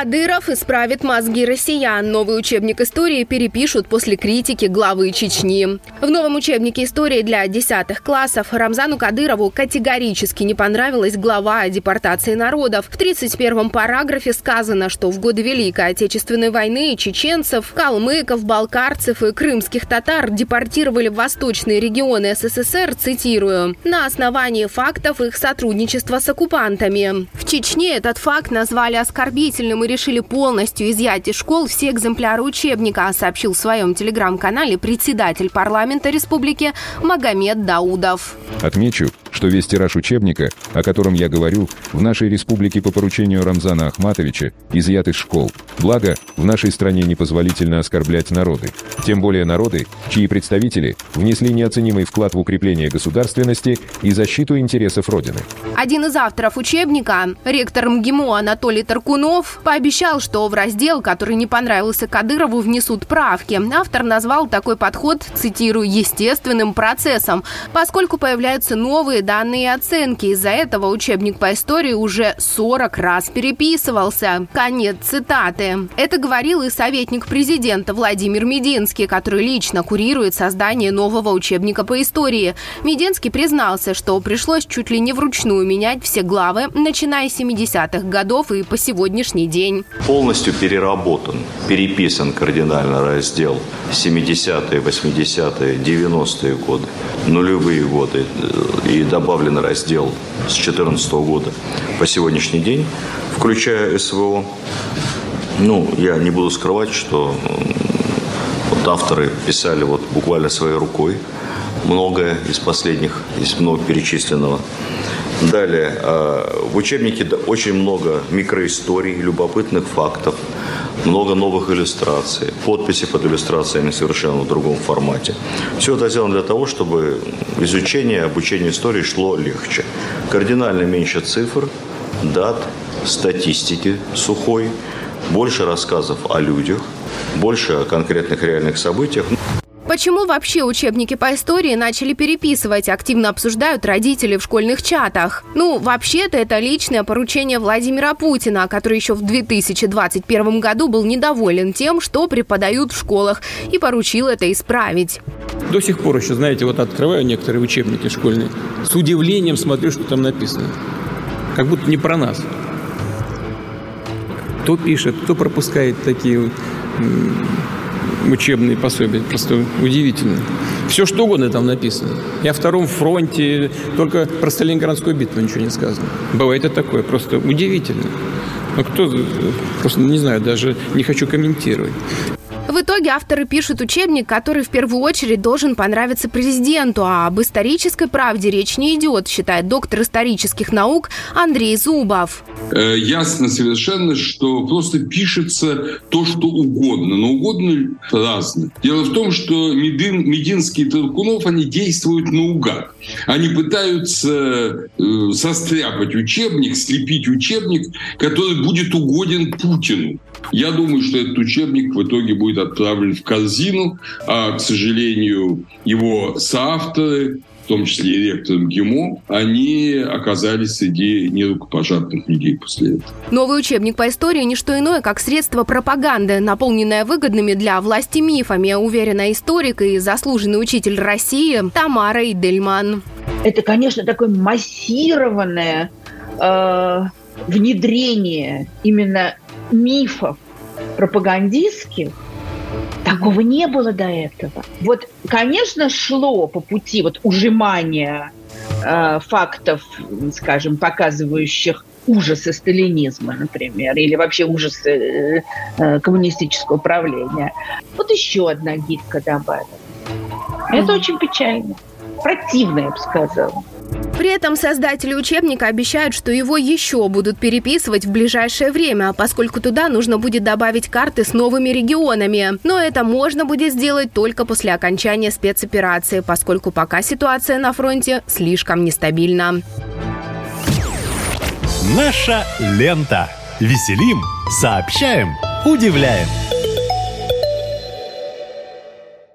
Кадыров исправит мозги россиян. Новый учебник истории перепишут после критики главы Чечни. В новом учебнике истории для десятых классов Рамзану Кадырову категорически не понравилась глава о депортации народов. В 31-м параграфе сказано, что в годы Великой Отечественной войны чеченцев, калмыков, балкарцев и крымских татар депортировали в восточные регионы СССР, цитирую, на основании фактов их сотрудничества с оккупантами. В Чечне этот факт назвали оскорбительным мы решили полностью изъять из школ все экземпляры учебника, сообщил в своем телеграм-канале председатель парламента республики Магомед Даудов. Отмечу, что весь тираж учебника, о котором я говорю, в нашей республике по поручению Рамзана Ахматовича изъят из школ. Благо, в нашей стране непозволительно оскорблять народы. Тем более народы, чьи представители внесли неоценимый вклад в укрепление государственности и защиту интересов Родины. Один из авторов учебника, ректор МГИМО Анатолий Таркунов, пообещал, что в раздел, который не понравился Кадырову, внесут правки. Автор назвал такой подход, цитирую, естественным процессом, поскольку появляются новые данные оценки. Из-за этого учебник по истории уже 40 раз переписывался. Конец цитаты. Это говорил и советник президента Владимир Мединский, который лично курирует создание нового учебника по истории. Мединский признался, что пришлось чуть ли не вручную менять все главы, начиная с 70-х годов и по сегодняшний день. Полностью переработан, переписан кардинально раздел 70-е, 80-е, 90-е годы, нулевые годы и добавлен раздел с 2014 года по сегодняшний день, включая СВО. Ну, я не буду скрывать, что вот авторы писали вот буквально своей рукой многое из последних, из много перечисленного. Далее, а, в учебнике очень много микроисторий, любопытных фактов, много новых иллюстраций, подписи под иллюстрациями совершенно в другом формате. Все это сделано для того, чтобы изучение, обучение истории шло легче. Кардинально меньше цифр, дат, статистики сухой, больше рассказов о людях, больше о конкретных реальных событиях. Почему вообще учебники по истории начали переписывать, активно обсуждают родители в школьных чатах? Ну, вообще-то это личное поручение Владимира Путина, который еще в 2021 году был недоволен тем, что преподают в школах, и поручил это исправить. До сих пор еще, знаете, вот открываю некоторые учебники школьные, с удивлением смотрю, что там написано. Как будто не про нас. Кто пишет, кто пропускает такие учебные пособия. Просто удивительно. Все что угодно там написано. И о Втором фронте, только про Сталинградскую битву ничего не сказано. Бывает и такое, просто удивительно. Ну, кто, просто не знаю, даже не хочу комментировать. В итоге авторы пишут учебник, который в первую очередь должен понравиться президенту, а об исторической правде речь не идет, считает доктор исторических наук Андрей Зубов. Э, ясно совершенно, что просто пишется то, что угодно, но угодно разно. Дело в том, что Медин, Мединский и Таркунов, они действуют наугад. Они пытаются э, состряпать учебник, слепить учебник, который будет угоден Путину. Я думаю, что этот учебник в итоге будет отправлен в корзину, а, к сожалению, его соавторы, в том числе и ректор МГИМО, они оказались среди нерукопожатных людей после этого. Новый учебник по истории – не что иное, как средство пропаганды, наполненное выгодными для власти мифами, уверена историк и заслуженный учитель России Тамара Идельман. Это, конечно, такое массированное э, внедрение именно мифов пропагандистских, такого не было до этого. Вот, конечно, шло по пути вот ужимания э, фактов, скажем, показывающих ужасы сталинизма, например, или вообще ужасы э, э, коммунистического правления. Вот еще одна гидка добавила. Это очень печально. Противно, я бы сказала. При этом создатели учебника обещают, что его еще будут переписывать в ближайшее время, поскольку туда нужно будет добавить карты с новыми регионами. Но это можно будет сделать только после окончания спецоперации, поскольку пока ситуация на фронте слишком нестабильна. Наша лента. Веселим, сообщаем, удивляем.